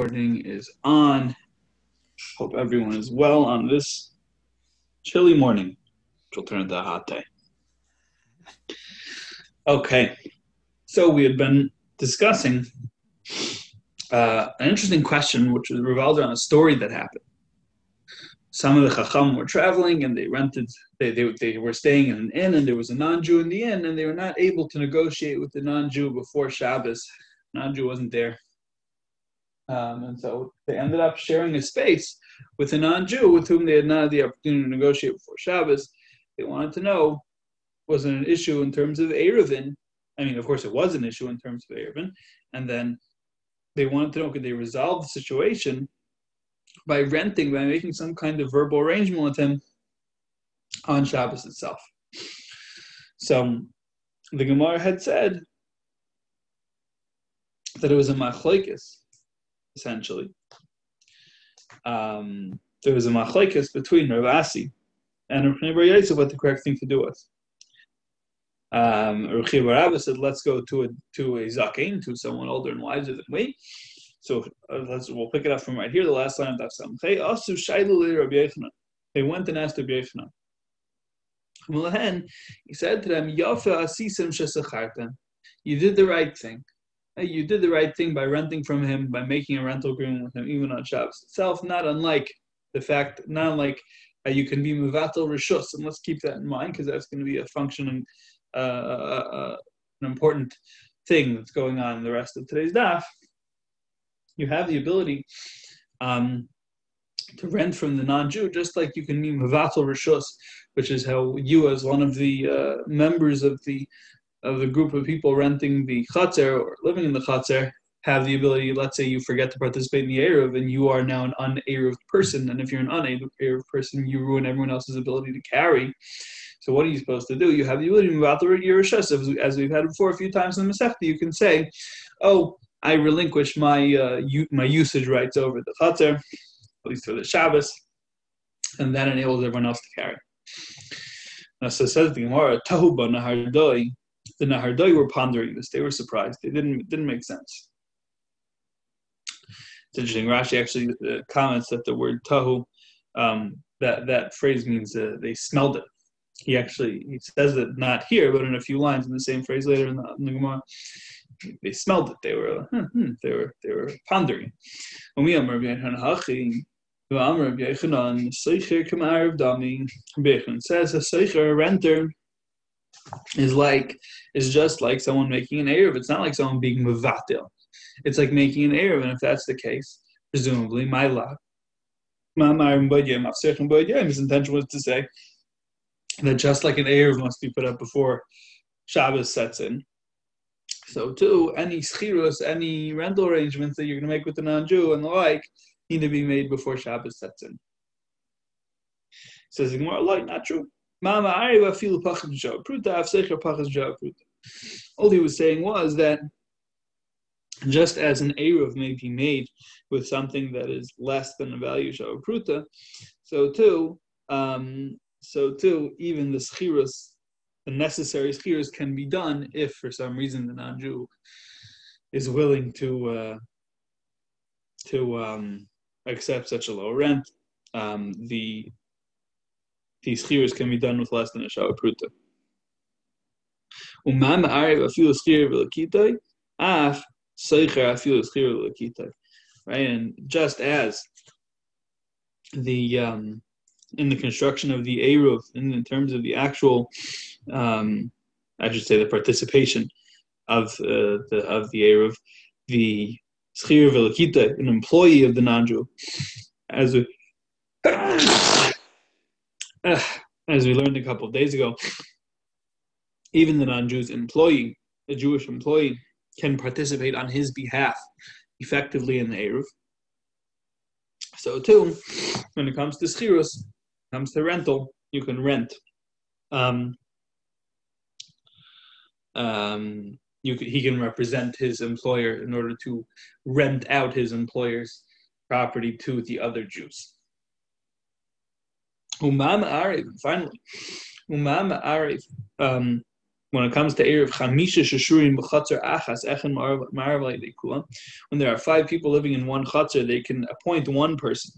recording is on. Hope everyone is well on this chilly morning, which will turn into a hot day. Okay, so we had been discussing uh, an interesting question, which was revolved around a story that happened. Some of the Chacham were traveling and they rented, they, they, they were staying in an inn and there was a non Jew in the inn and they were not able to negotiate with the non Jew before Shabbos. Non Jew wasn't there. Um, and so they ended up sharing a space with a non-Jew with whom they had not had the opportunity to negotiate before Shabbos. They wanted to know, was it an issue in terms of Erevin? I mean, of course, it was an issue in terms of Erevin. And then they wanted to know, could they resolve the situation by renting, by making some kind of verbal arrangement with him on Shabbos itself? So the Gemara had said that it was a machlokes essentially. Um, there was a machlekes between Rav Asi and Rav Yosef what the correct thing to do was. Um, Rav said, "Let's go to a to a zaken, to someone older and wiser than we." So uh, let's we'll pick it up from right here. The last line of. Asu shaylu Rabbi Yochanan. They went and asked Rabbi Yochanan. He said to them, "Yafa asisim shesachartan." You did the right thing you did the right thing by renting from him, by making a rental agreement with him, even on Shabbos itself. Not unlike the fact, not unlike uh, you can be muvatal rishus, and let's keep that in mind because that's going to be a function uh, uh, uh, an important thing that's going on in the rest of today's daf. You have the ability um, to rent from the non-Jew, just like you can be muvatal rishus, which is how you, as one of the uh, members of the of the group of people renting the chatzar or living in the chatzar have the ability, let's say you forget to participate in the Eruv and you are now an un person, and if you're an un person, you ruin everyone else's ability to carry. So what are you supposed to do? You have the ability to move out the Yerushes, as we've had before a few times in the Masechta. You can say, "Oh, I relinquish my uh, my usage rights over the chatzar, at least for the Shabbos," and that enables everyone else to carry. Now, so says the Gemara, "Tahuba nahardoi." The Nahardai were pondering this. They were surprised. It didn't didn't make sense. It's interesting. Rashi actually uh, comments that the word tahu, um, that that phrase means uh, they smelled it. He actually he says it not here, but in a few lines in the same phrase later in the, in the Gemara. They smelled it. They were hmm, they were they were pondering. Says a seicher, renter, is like is just like someone making an Erev. It's not like someone being Mavatil. It's like making an Erev, and if that's the case, presumably my luck. His intention was to say that just like an Erev must be put up before Shabbos sets in, so too, any schirus, any rental arrangements that you're going to make with the non-Jew and the like need to be made before Shabbos sets in. Says Gemara, like not true. All he was saying was that just as an Eruv may be made with something that is less than the value of Pruta, so too, um, so too, even the schirus, the necessary schirus can be done if for some reason the non-Jew is willing to uh, to um, accept such a low rent. Um, the these chiras can be done with less than a shava pruta. Umam arev afilu schir v'lakitay, af seicher afilu schir. Right, and just as the um, in the construction of the eruv, in, in terms of the actual, um, I should say, the participation of uh, the of the eruv, the schir v'lakitay, an employee of the non-Jew, as a as we learned a couple of days ago, even the non-Jews employee, a Jewish employee, can participate on his behalf effectively in the Eruv. So too, when it comes to schirus, comes to rental, you can rent. Um, um, you can, he can represent his employer in order to rent out his employer's property to the other Jews. Umam Arif, finally, Umam Arif, um, when it comes to Erev Chamisha Shashurim B'Chatzar Achas Echen Kulam, when there are five people living in one Chatzar, they can appoint one person.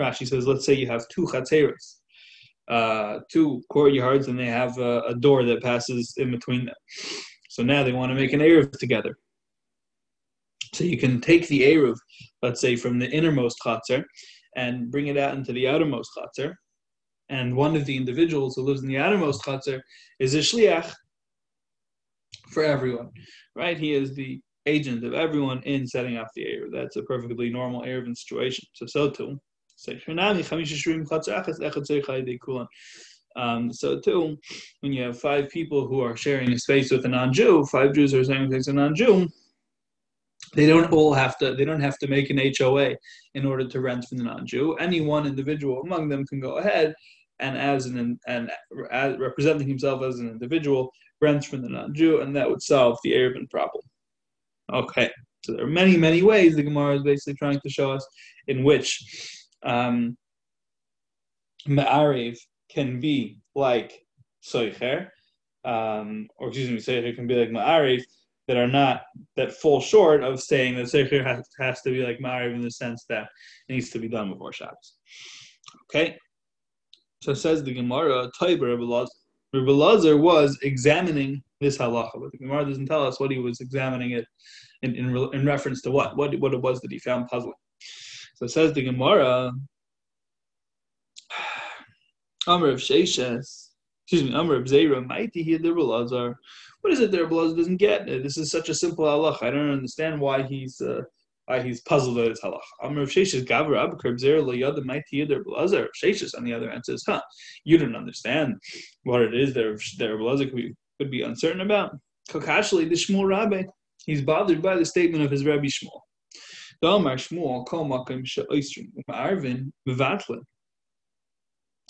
Rashi says, let's say you have two Chatzeres, uh, two courtyards, and they have a, a, door that passes in between them. So now they want to make an Erev together. So you can take the Erev, let's say, from the innermost Chatzar, and bring it out into the outermost Chatzar, and one of the individuals who lives in the outermost chutzner is a shliach for everyone, right? He is the agent of everyone in setting off the Erev. That's a perfectly normal Erev situation. So, so too. Um, so too, when you have five people who are sharing a space with a non-Jew, five Jews are sharing a space with a non-Jew, they don't all have to they don't have to make an HOA in order to rent from the non-Jew. Any one individual among them can go ahead and as an and as representing himself as an individual rents from the non-Jew, and that would solve the Erevin problem. Okay, so there are many many ways the Gemara is basically trying to show us in which um, Ma'ariv can be like Soicher, um, or excuse me, Soicher can be like Ma'ariv that are not that fall short of saying that Sefer has, has to be like Mariv in the sense that it needs to be done before Shabbos. Okay, so says the Gemara, Taiber Rebbe Lazar was examining this halacha, but the Gemara doesn't tell us what he was examining it in, in, in reference to what, what, what it was that he found puzzling. So says the Gemara, Amr of Sheshes, excuse me, Amr of Zera, mighty he the Lazar. What is it there Blazer doesn't get? This is such a simple halach. I don't understand why he's uh, why he's puzzled at his halach. Amr Sheshes Gavra Abakar Zer Layad might either Blazer. Sheshes on the other hand says, huh, you don't understand what it is there there Blazer could be, could be uncertain about. Kakashli the Shmuel Rabbi. He's bothered by the statement of his Rabbi Shmuel. Damar Shmuel Kol Makim Arvin Mevatlin.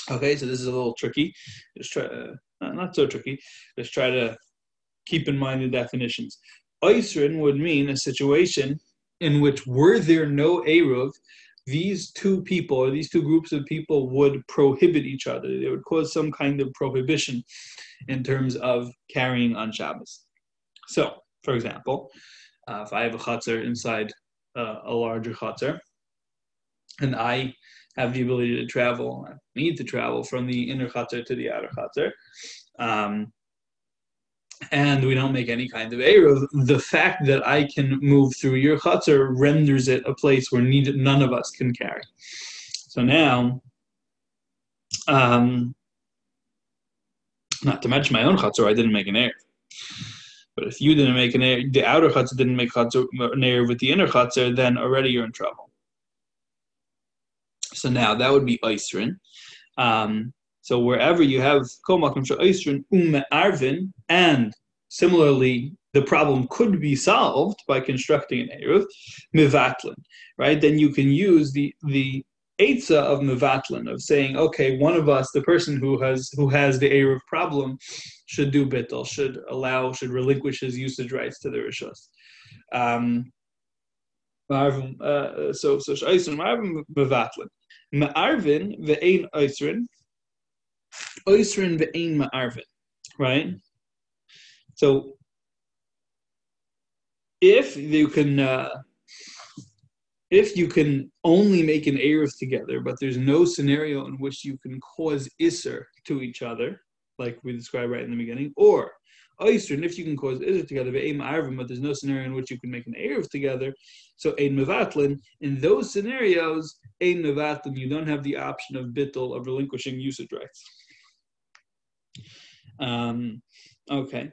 Okay, so this is a little tricky. Just try, uh, not so tricky. Let's try to keep in mind the definitions. Oisrin would mean a situation in which, were there no Eruv, these two people or these two groups of people would prohibit each other. They would cause some kind of prohibition in terms of carrying on Shabbos. So, for example, uh, if I have a chutzner inside uh, a larger chutzner, and I have the ability to travel, I need to travel from the inner chutzner to the outer chutzner, um, and we don't make any kind of Eruv, the fact that I can move through your chutzner renders it a place where none of us can carry. So now, um, not to mention my own chutzner, I didn't make an Eruv. But if you didn't make an Eruv, the outer chutzner didn't make chutzner, an Eruv with the inner chutzner, then already you're in trouble. So now that would be Isrin. Um, so wherever you have arvin, and similarly the problem could be solved by constructing an eruv mivatlin, right? Then you can use the the Eitzah of Mivatlin, of saying, okay, one of us, the person who has who has the Eruv problem, should do bittel, should allow, should relinquish his usage rights to the Rishos. Um, uh, so so Mivatlin. Ma'arvin ve'ein Oisrin Oisrin ve'ein ma'arvin, right? So if you can, uh, if you can only make an eruv together, but there's no scenario in which you can cause iser to each other, like we described right in the beginning, or Oisrin, if you can cause iser together, but there's no scenario in which you can make an eruv together, so ein mevatlin. In those scenarios, ein mevatlin, you don't have the option of bittel of relinquishing usage rights. Um, okay,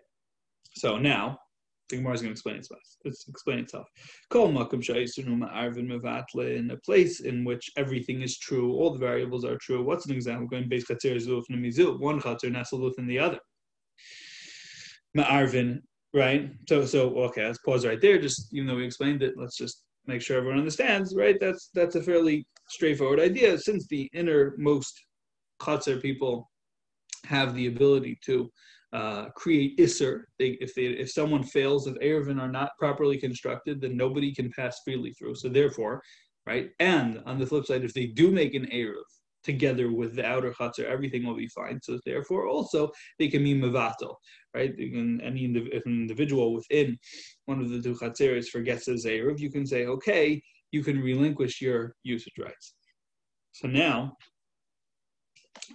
so now the Gemara is going to explain itself. Let's explain itself. In a place in which everything is true, all the variables are true. What's an example? Going base chatzir is one chatzir nestled within the other. Ma'arvin, right? So, so okay, let's pause right there. Just even though we explained it, let's just make sure everyone understands, right? That's that's a fairly straightforward idea. Since the innermost chatzir people have the ability to uh, create isser. They, if they, if someone fails, if eruvin are not properly constructed, then nobody can pass freely through. So therefore, right. And on the flip side, if they do make an eruv, together with the outer chutzner, everything will be fine. So therefore, also they can be mevatel, right? Can, any if an individual within one of the two chutzneres forgets a zeruv, you can say, okay, you can relinquish your usage rights. So now,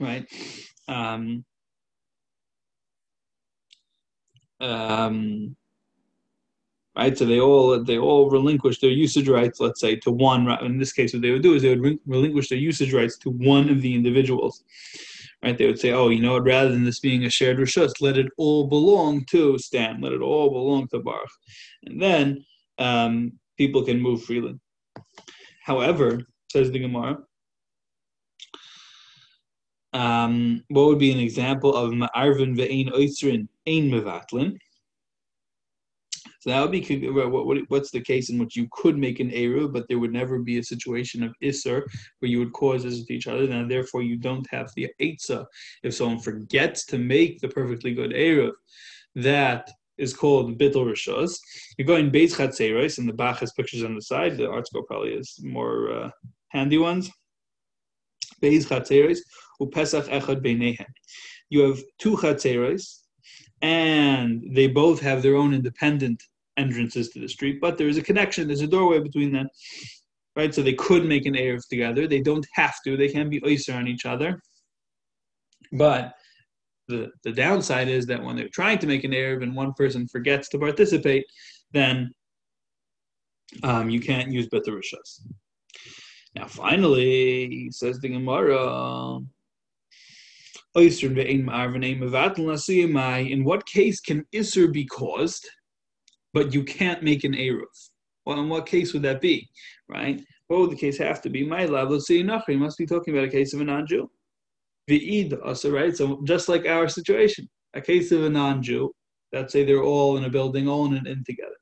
right? Um, um, right? So they all they all relinquish their usage rights, let's say, to one. In this case, what they would do is they would relinquish their usage rights to one of the individuals. Right? They would say, "Oh, you know what? Rather than this being a shared rishus, let it all belong to Stan. Let it all belong to Baruch." And then um, people can move freely. However, says the Gemara, um, what would be an example of ma'arvin ve'ein oitzrin ein mevatlin? So that would be what, what's the case in which you could make an eru, but there would never be a situation of isser where you would cause this to each other, and therefore you don't have the eitzah. If someone forgets to make the perfectly good eru, that is called bittul rishos. You go in Beis Chatzeros, and the Bach has pictures on the side. The ArtScroll probably has more uh, handy ones. Beis Chatzeros, upesach echad beinehen. You have two Chatzeros, and they both have their own independent entrances to the street, but there is a connection, there's a doorway between them, right? So they could make an Erev together. They don't have to, they can be Oyser on each other. But the, the downside is that when they're trying to make an Erev and one person forgets to participate, then um, you can't use Betarishas. Now, finally, says the Gemara, in what case can Isser be caused? but you can't make an Eruv. Well, in what case would that be, right? What would the case have to be? My love, let's see, You must be talking about a case of a non-Jew. V'id also, right? So just like our situation, a case of a non-Jew, let's say they're all in a building, all in an inn together.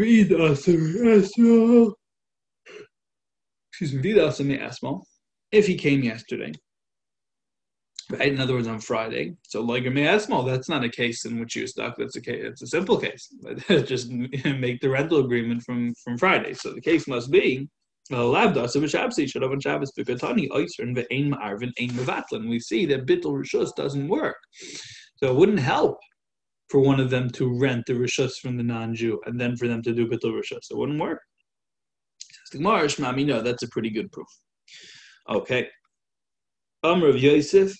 V'id also, excuse me, v'id also if he came yesterday, Right? In other words, on Friday. So like a me'asmal, that's not a case in which you're stuck. That's a case. It's a simple case. Just make the rental agreement from from Friday. So the case must be uh, Mevatlan. we see that bittul rishus doesn't work. So it wouldn't help for one of them to rent the rishus from the non-Jew and then for them to do bittul rishus. It wouldn't work. No, that's a pretty good proof. Okay. Amr of Yosef.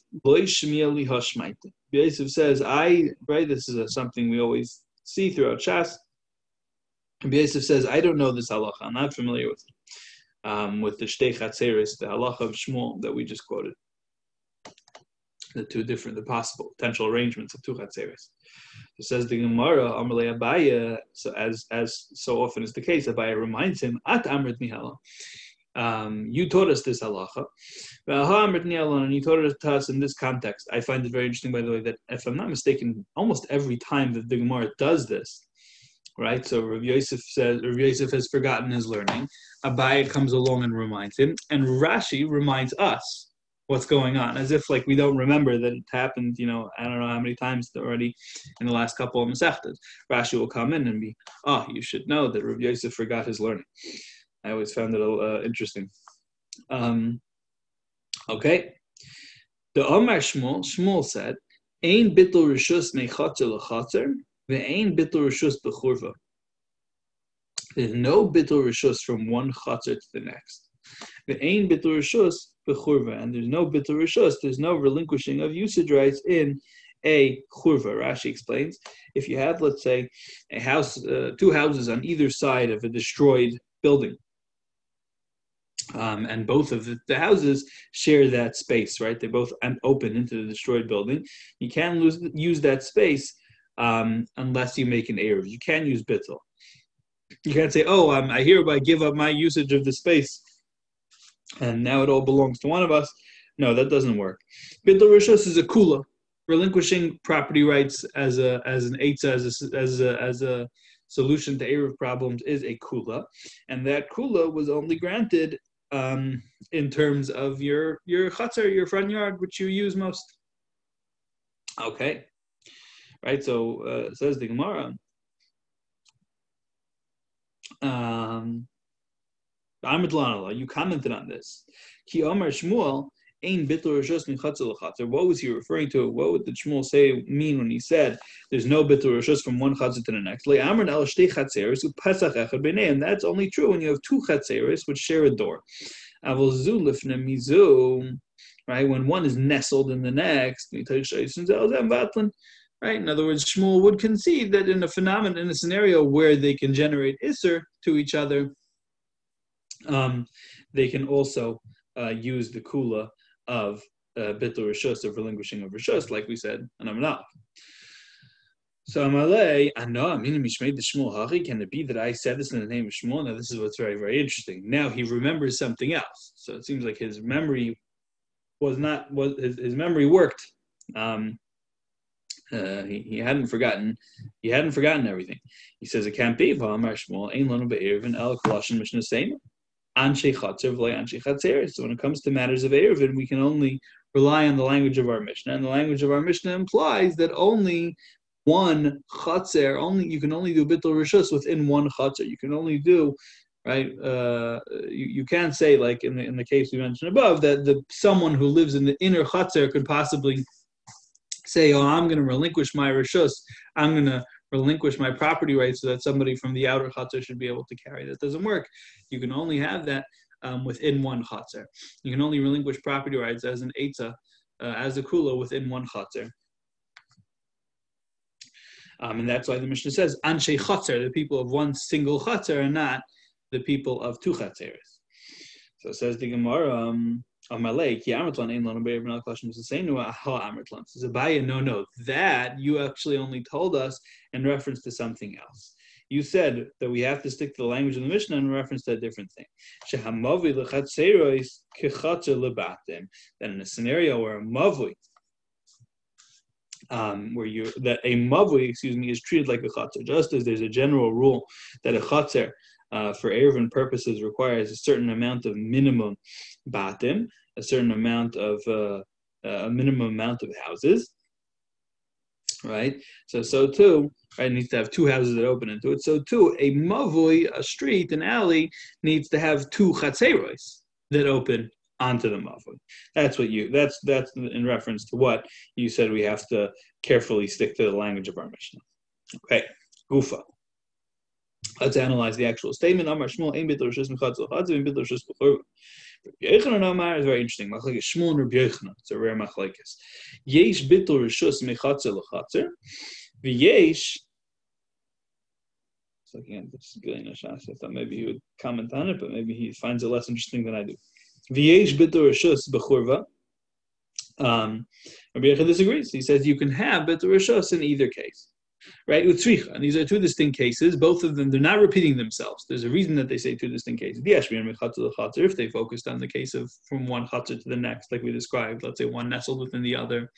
Yosef says, I, right, this is a, something we always see throughout Shas. Yosef says, I don't know this halacha. I'm not familiar with it. Um, with the Shtei Chatzeris, the halacha of Shmuel that we just quoted. The two different, the possible potential arrangements of two Chatzeris. Says the Gemara, Amrle Abaye, so as, as so often is the case, Abaye reminds him, At Amrit Mihala um, you taught us this halacha, and you taught it to us in this context. I find it very interesting, by the way, that if I'm not mistaken, almost every time that the Gemara does this, right? So Rav Yosef says, Rav Yosef has forgotten his learning. Abaye comes along and reminds him, and Rashi reminds us what's going on, as if like we don't remember that it happened. You know, I don't know how many times already in the last couple of Masechtas. Rashi will come in and be, oh, you should know that Rav Yosef forgot his learning. I always found it uh, interesting. Um, okay. The Omar Shmuel, Shmuel said, Ein bittul rishus mechatzer lechatzer, ve'ein bittul rishus bechurva. There's no bittul rishus from one chatzer to the next. the Ve'ein bittul rishus bechurva, and there's no bittul rishus, there's no relinquishing of usage rights in a churva. Rashi explains, if you have, let's say, a house, uh, two houses on either side of a destroyed building, um, and both of the, houses share that space, right? They're both open into the destroyed building. You can't lose, use that space um, unless you make an Erev. You can use Bittel. You can't say, oh, I hereby give up my usage of the space, and now it all belongs to one of us. No, that doesn't work. Bittel Rishos is a kula, relinquishing property rights as a as an eitzah, as a, as a, as a solution to Erev problems is a kula, and that kula was only granted um, in terms of your your chutzner, your front yard, which you use most. Okay, right. So uh, says the Gemara. Um, you commented on this. Ein bitul. What was he referring to? What would the Shmuel say mean when he said there's no bitul rishus from one chatzer to the next? Le'amrin. That's only true when you have two chatzeres which share a door. Right, when one is nestled in the next, right? In other words, Shmuel would concede that in a phenomenon, in a scenario where they can generate isser to each other, um, they can also uh, use the kula of uh, rishus, of relinquishing of rishus, like we said, and I'm not. So Amalei, I mean, Mishmei the Shmuel Hachi, can it be that I said this in the name of Shmuel? Now, this is what's very, very interesting. Now he remembers something else. So it seems like his memory was not, was his, his memory worked. Um, uh, he, he hadn't forgotten, he hadn't forgotten everything. He says it can't be. V'amar Shmuel, ein lanu be'ervin el koloshin mishnah. So when it comes to matters of ervin, we can only rely on the language of our Mishnah, and the language of our Mishnah implies that only one chatzer, only you can only do bittul rishus within one chatzer. You can only do right. Uh, you, you can't say like in the in the case we mentioned above that the someone who lives in the inner chatzer could possibly say, "Oh, I'm going to relinquish my rishus. I'm going to relinquish my property rights so that somebody from the outer chatzar should be able to carry. That doesn't work. You can only have that um, within one chatzar. You can only relinquish property rights as an etza, uh, as a kula within one chatzar. Um, and that's why the Mishnah says anshe chatzar, the people of one single chatzar, and not the people of two chatzeres. So says the Gemara. Um, Amalek, Yamatlan ain't lona be'er v'nal klashim sasenu aha amatlan. Says Abaye, no, no, that you actually only told us in reference to something else. You said that we have to stick to the language of the Mishnah in reference to a different thing. That in a scenario where a mavui, um, where you that a mavui, excuse me, is treated like a chatzar, just as there's a general rule that a chatzar uh, for Erevin purposes requires a certain amount of minimum batim, a certain amount of uh, a minimum amount of houses, right? So so too, right, needs to have two houses that open into it. So too, a mavui, a street, an alley, needs to have two chatzeros that open onto the mavui. That's what you. That's that's in reference to what you said. We have to carefully stick to the language of our Mishnah. Okay, gufa. Let's analyze the actual statement. Amar Shmuel b'churva. Yochanan Amar is very interesting. Machlekes Shmuel and Rabbi Yochanan. It's a rare machlekes. Yesh. V'yesh. Looking at this Gilina Shas, I thought maybe he would comment on it, but maybe he finds it less interesting than I do. V'yesh bitl rishus b'churva. Um, Rabbi Yochanan disagrees. He says you can have bitl rishus in either case right? Utzricha. And these are two distinct cases. Both of them, they're not repeating themselves. There's a reason that they say two distinct cases. If they focused on the case of from one chatzar to the next, like we described, let's say one nestled within the other.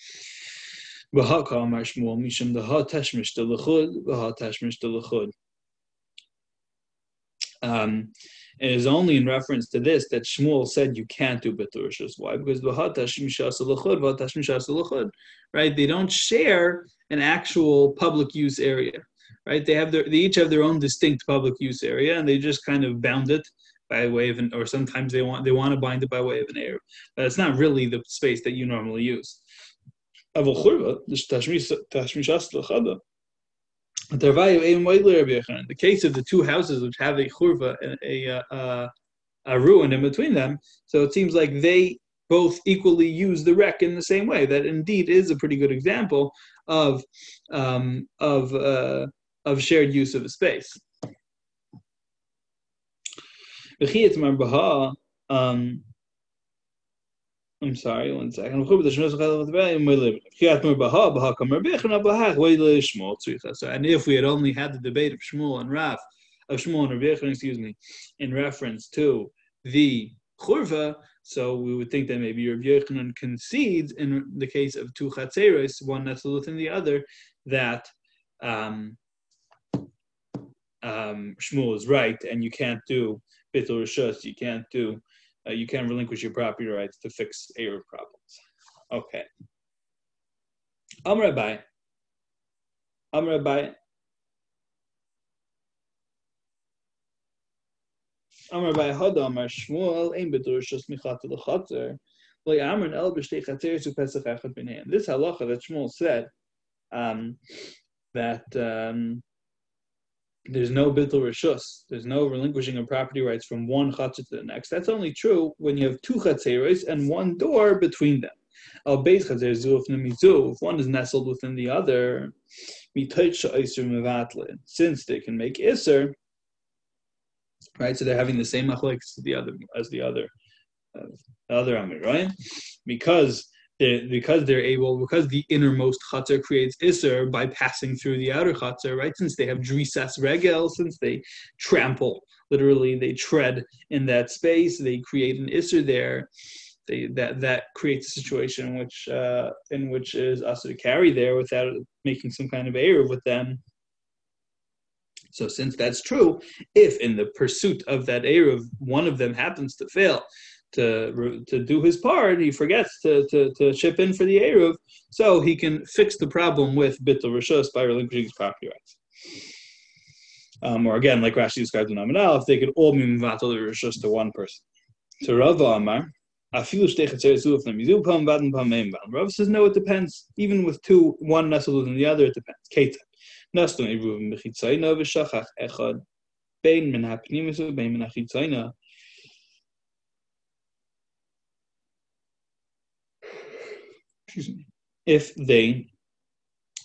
Um, it is only in reference to this that Shmuel said you can't do beturishas. Why? Because right? They don't share an actual public use area, right? They have their, they each have their own distinct public use area, and they just kind of bound it by way of an, or sometimes they want they want to bind it by way of an area, but it's not really the space that you normally use. In the case of the two houses which have a churva, a, a, a, ruin in between them, so it seems like they both equally use the rek in the same way. That indeed is a pretty good example of um, of uh, of shared use of a space. Um, I'm sorry, one second. So, and if we had only had the debate of Shmuel and Raf, of Shmuel and Rabbi excuse me, in reference to the churva, so we would think that maybe Rav Yochanan concedes in the case of two chatzeros, one nestled within the other, that um, um, Shmuel is right, and you can't do bitul rishus, you can't do, uh, you can't relinquish your property rights to fix error problems. Okay. Amrabai. Amrabai. Amar by Hada Amar Shmuel Ein Bedur Shus Michat Lechatzer halacha that Shmuel said um, that um, there's no bittul rishus, there's no relinquishing of property rights from one chatzah to the next. That's only true when you have two chatzeros and one door between them. Al beis chatzer zu if one is nestled within the other, since they can make iser, right? So they're having the same machlekes as the other as the other uh, the other amir, right? Because they're, because they're able because the innermost chatzar creates iser by passing through the outer chatzar, right? Since they have drisas regel, since they trample, literally they tread in that space, they create an iser there. They, that that creates a situation in which uh, in which is also to carry there without making some kind of error with them so since that's true, if in the pursuit of that Eruv, one of them happens to fail to to do his part, he forgets to to, to chip in for the eruv, so he can fix the problem with bittul rishus by relinquishing his property rights. Um, or again, like Rashi described in Amanal, if they could all be mivatul rishus to one person. To Rav Amar, Rav says no, it depends. Even with two, one nestled than the other, it depends. Keta. Nasdun eruv mechitzayna v'shachach echad bein min hapnimis bein min achitzayna excuse me, if they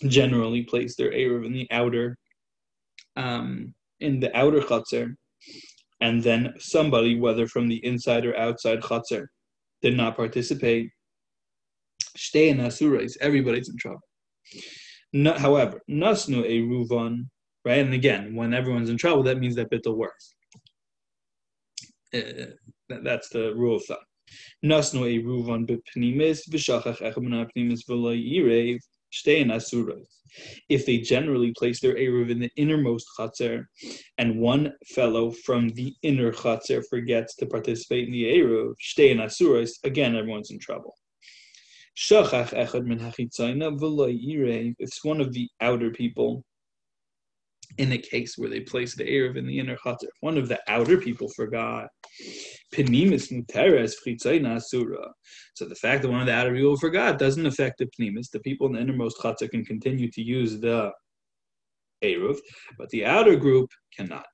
generally place their Erev in the outer, um, in the outer Chatzar, and then somebody, whether from the inside or outside Chatzar, did not participate, Shtei in Asurais, everybody's in trouble. No, however, Nasnu eruvon, right? And again, when everyone's in trouble, that means that Bittel works. Uh, that's the rule of thumb. Nasnu a ruvan b'pnimis v'shachach echamana pnimis v'lo stay in asuras. If they generally place their eruv in the innermost chatzar, and one fellow from the inner chatzar forgets to participate in the eruv, stay in asuras. Again, everyone's in trouble. It's one of the outer people in a case where they place the Erev in the inner chater. One of the outer people forgot. So the fact that one of the outer people forgot doesn't affect the penimis. The people in the innermost chater can continue to use the Erev, but the outer group cannot.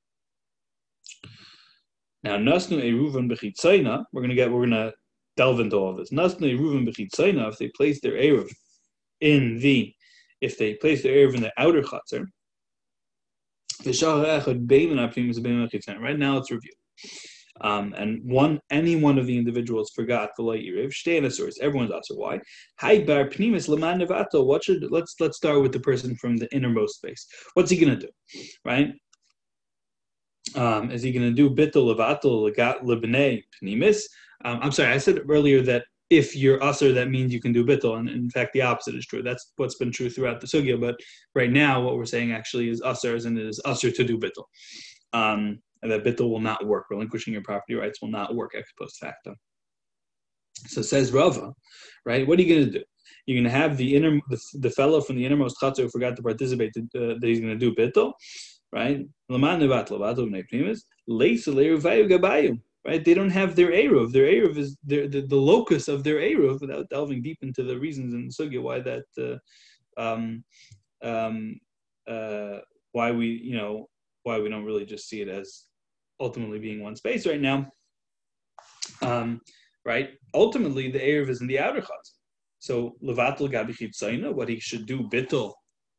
Now, nasnu eruvan b'chitzayna, we're gonna get, we're gonna delve into all of this. Nasne Reuven b'chitzayna, if they place their eruv in the, if they place their eruv in the outer chatzar, Right now, let's review. Um, and one, any one of the individuals forgot the light yiriv. Source. Everyone's also why. Hi bar pnimis. What should let's let's start with the person from the innermost space. What's he gonna do, right? Um, is he gonna do bittul levato legat lebnei pnimis? Um, I'm sorry, I said earlier that if you're usser, that means you can do bittul, and in fact, the opposite is true. That's what's been true throughout the sugya. But right now, what we're saying actually is usser, and it is usser to do bittul, um, and that bittul will not work. Relinquishing your property rights will not work ex post facto. So says Rava, right? What are you going to do? You're going to have the inner the, the fellow from the innermost chatzah who forgot to participate to, uh, that he's going to do bittul, right? Right? They don't have their Eruv. Their Eruv is their, the, the locus of their Eruv, without delving deep into the reasons in the Sugya why that, uh, um, um, uh, why we, you know, why we don't really just see it as ultimately being one space right now. Um, right? Ultimately, the Eruv is in the outer chutz. So, Levatel Gabi what he should do, Bittel,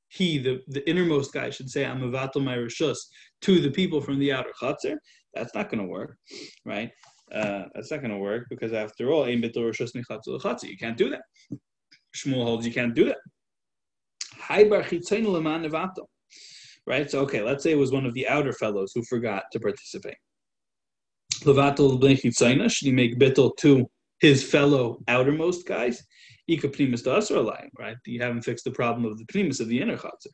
he, the, the innermost guy, should say, I'm Levatel my Rishus to the people from the outer chutzner. That's not going to work, right? Uh, that's not going to work because after all, you can't do that. Shmuel holds you can't do that. Right? So, okay, let's say it was one of the outer fellows who forgot to participate. Should he make bittel to his fellow outermost guys? Ika primus lying, right? You haven't fixed the problem of the primus of the inner chatzir.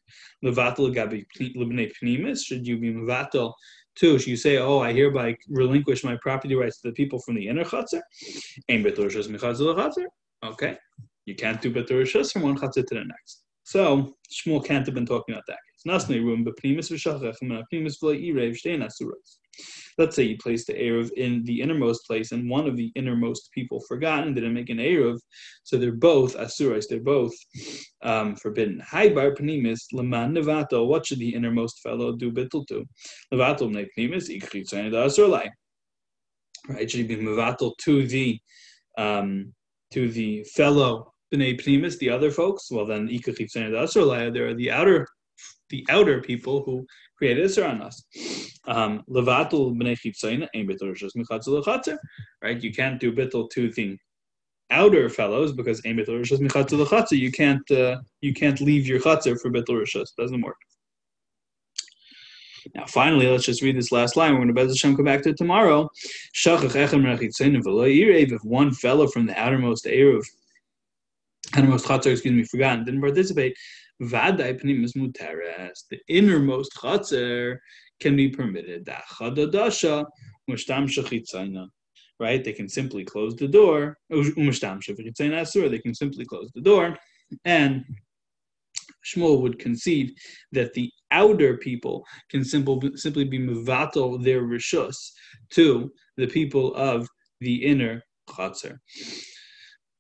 Should you be mevatel Two, you say, "Oh, I hereby relinquish my property rights to the people from the inner chatzar." Okay, you can't do beturishas from one chatzar to the next. So Shmuel can't have been talking about that case. Nasnei room b'pnimis v'shachach v'pnimis v'lo irev shtein asuras. Let's say you placed the Eruv in the innermost place and one of the innermost people forgotten, didn't make an Eruv, so they're both asurais, they're both um, forbidden. Hi bar panimis, leman nevato, what should the innermost fellow do bittul to? Levato bnei panimis, ikritzayne da asurlai. Right, should he be mevatel to the um, to the fellow bnei panimis, the other folks? Well then, there are the outer the outer people who created Isra on us. Um, b'nei. Right? You can't do bittul to the outer fellows because ein betul rishos michatzel lechatzer. You can't uh, you can't leave your chatzer for bittul rishos. Doesn't work. Now, finally, let's just read this last line. We're going to Bez Hashem come back to tomorrow. If one fellow from the outermost Eruv, outermost Chatzar, excuse me, forgotten, didn't participate, Vadai muteres. The innermost chatzar can be permitted. Chadadasha mushtam shechitzayna. Right? They can simply close the door. Umushtam shechitzayna asur. They can simply close the door, and Shmuel would concede that the outer people can simple, simply be mevatel their rishus to the people of the inner chatzar,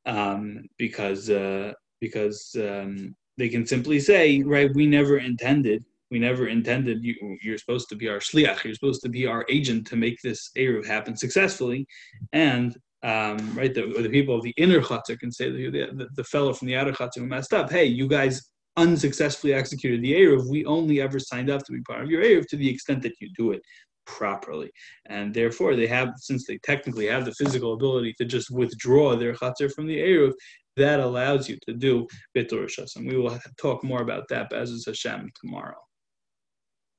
um, because uh, because um, they can simply say, right, we never intended, we never intended you, you're supposed to be our shliach, you're supposed to be our agent to make this Eruv happen successfully. And um, right, the, the people of the inner chatzar can say, the, the, the fellow from the outer chatzar who messed up, hey, you guys unsuccessfully executed the Eruv, we only ever signed up to be part of your Eruv to the extent that you do it properly. And therefore, they have, since they technically have the physical ability to just withdraw their chatzar from the Eruv, that allows you to do Bitur And we will talk more about that, Bezos Hashem, tomorrow.